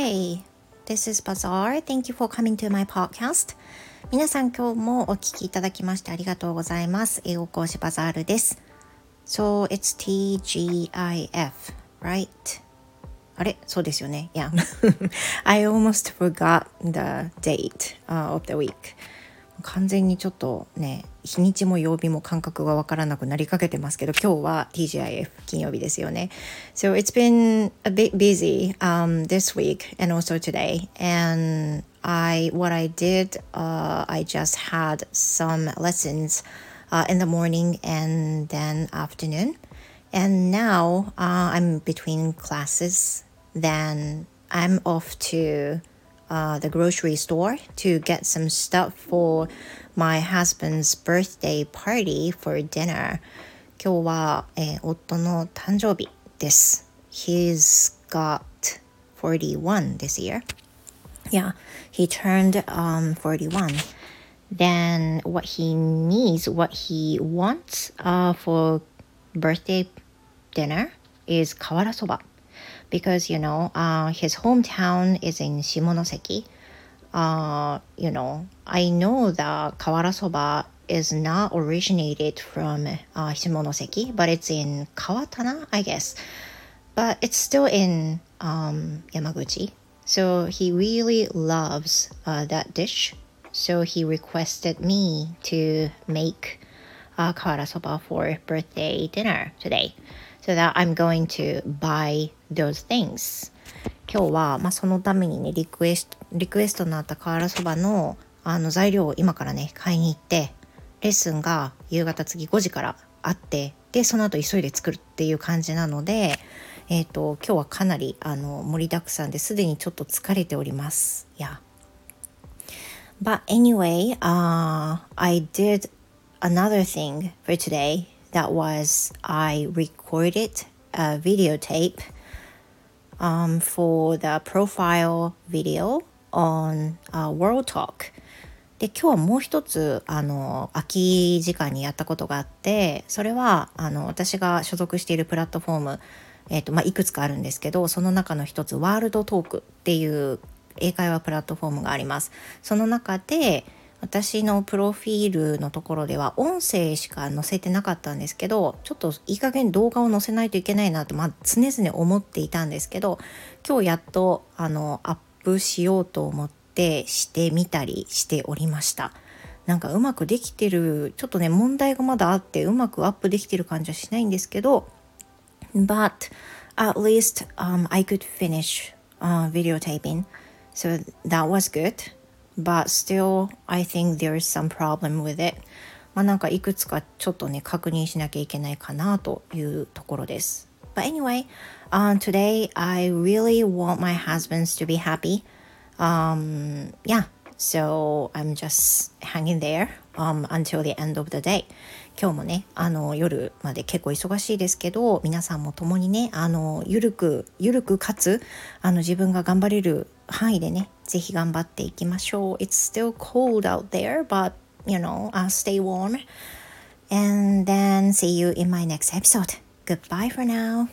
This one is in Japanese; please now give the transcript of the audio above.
Hey, this is Bazaar. Thank you for coming to my podcast. 皆さん今日もお聞きいただきましてありがとうございます。英語講師バザールです。So, it's TGIF, right? あれそうですよね。Yeah. I almost forgot the date、uh, of the week. 完全にちょっとね日にちも曜日も感覚がわからなくなりかけてますけど今日は TGIF 金曜日ですよね So it's been a bit busy um, this week and also today and I what I did uh, I just had some lessons uh, in the morning and then afternoon and now uh, I'm between classes then I'm off to uh, the grocery store to get some stuff for my husband's birthday party for dinner. 今日は、えー、夫の誕生日です。He's got 41 this year. Yeah, he turned um, 41. Then what he needs, what he wants uh, for birthday dinner is 瓦そば。 because you know uh, his hometown is in Shimonoseki. Uh, you know, I know that kawara soba is not originated from uh, Shimonoseki, but it's in Kawatana, I guess. But it's still in um, Yamaguchi. So he really loves uh, that dish. So he requested me to make uh, kawara soba for birthday dinner today. So that I'm going to buy those things 今日は、まあ、そのためにねリクエストリクエストのあった瓦そばのあの材料を今からね買いに行ってレッスンが夕方次5時からあってでその後急いで作るっていう感じなのでえっ、ー、と今日はかなりあの盛りだくさんですでにちょっと疲れております。Yeah. But anyway, uh, I did another thing for today. That was I recorded a videotape um, for the profile video on uh, World Talk で今日はもう一つあの空き時間にやったことがあってそれはあの私が所属しているプラットフォーム、えーとまあ、いくつかあるんですけどその中の一つワールドトークっていう英会話プラットフォームがあります。その中で私のプロフィールのところでは音声しか載せてなかったんですけどちょっといい加減動画を載せないといけないなと、まあ、常々思っていたんですけど今日やっとあのアップしようと思ってしてみたりしておりました。なんかうまくできてるちょっとね問題がまだあってうまくアップできてる感じはしないんですけど But at least、um, I could finish、uh, videotaping. So that was good. But still I think there's some problem with it まあなんかいくつかちょっとね確認しなきゃいけないかなというところです But anyway、um, today I really want my husbands to be happy um, yeah so I'm just hanging there um, until the end of the day 今日もねあの夜まで結構忙しいですけど皆さんも共にねあのゆるくゆるくかつあの自分が頑張れる範囲でねぜひ頑張っていきましょう It's still cold out there but you know、uh, stay warm and then see you in my next episode goodbye for now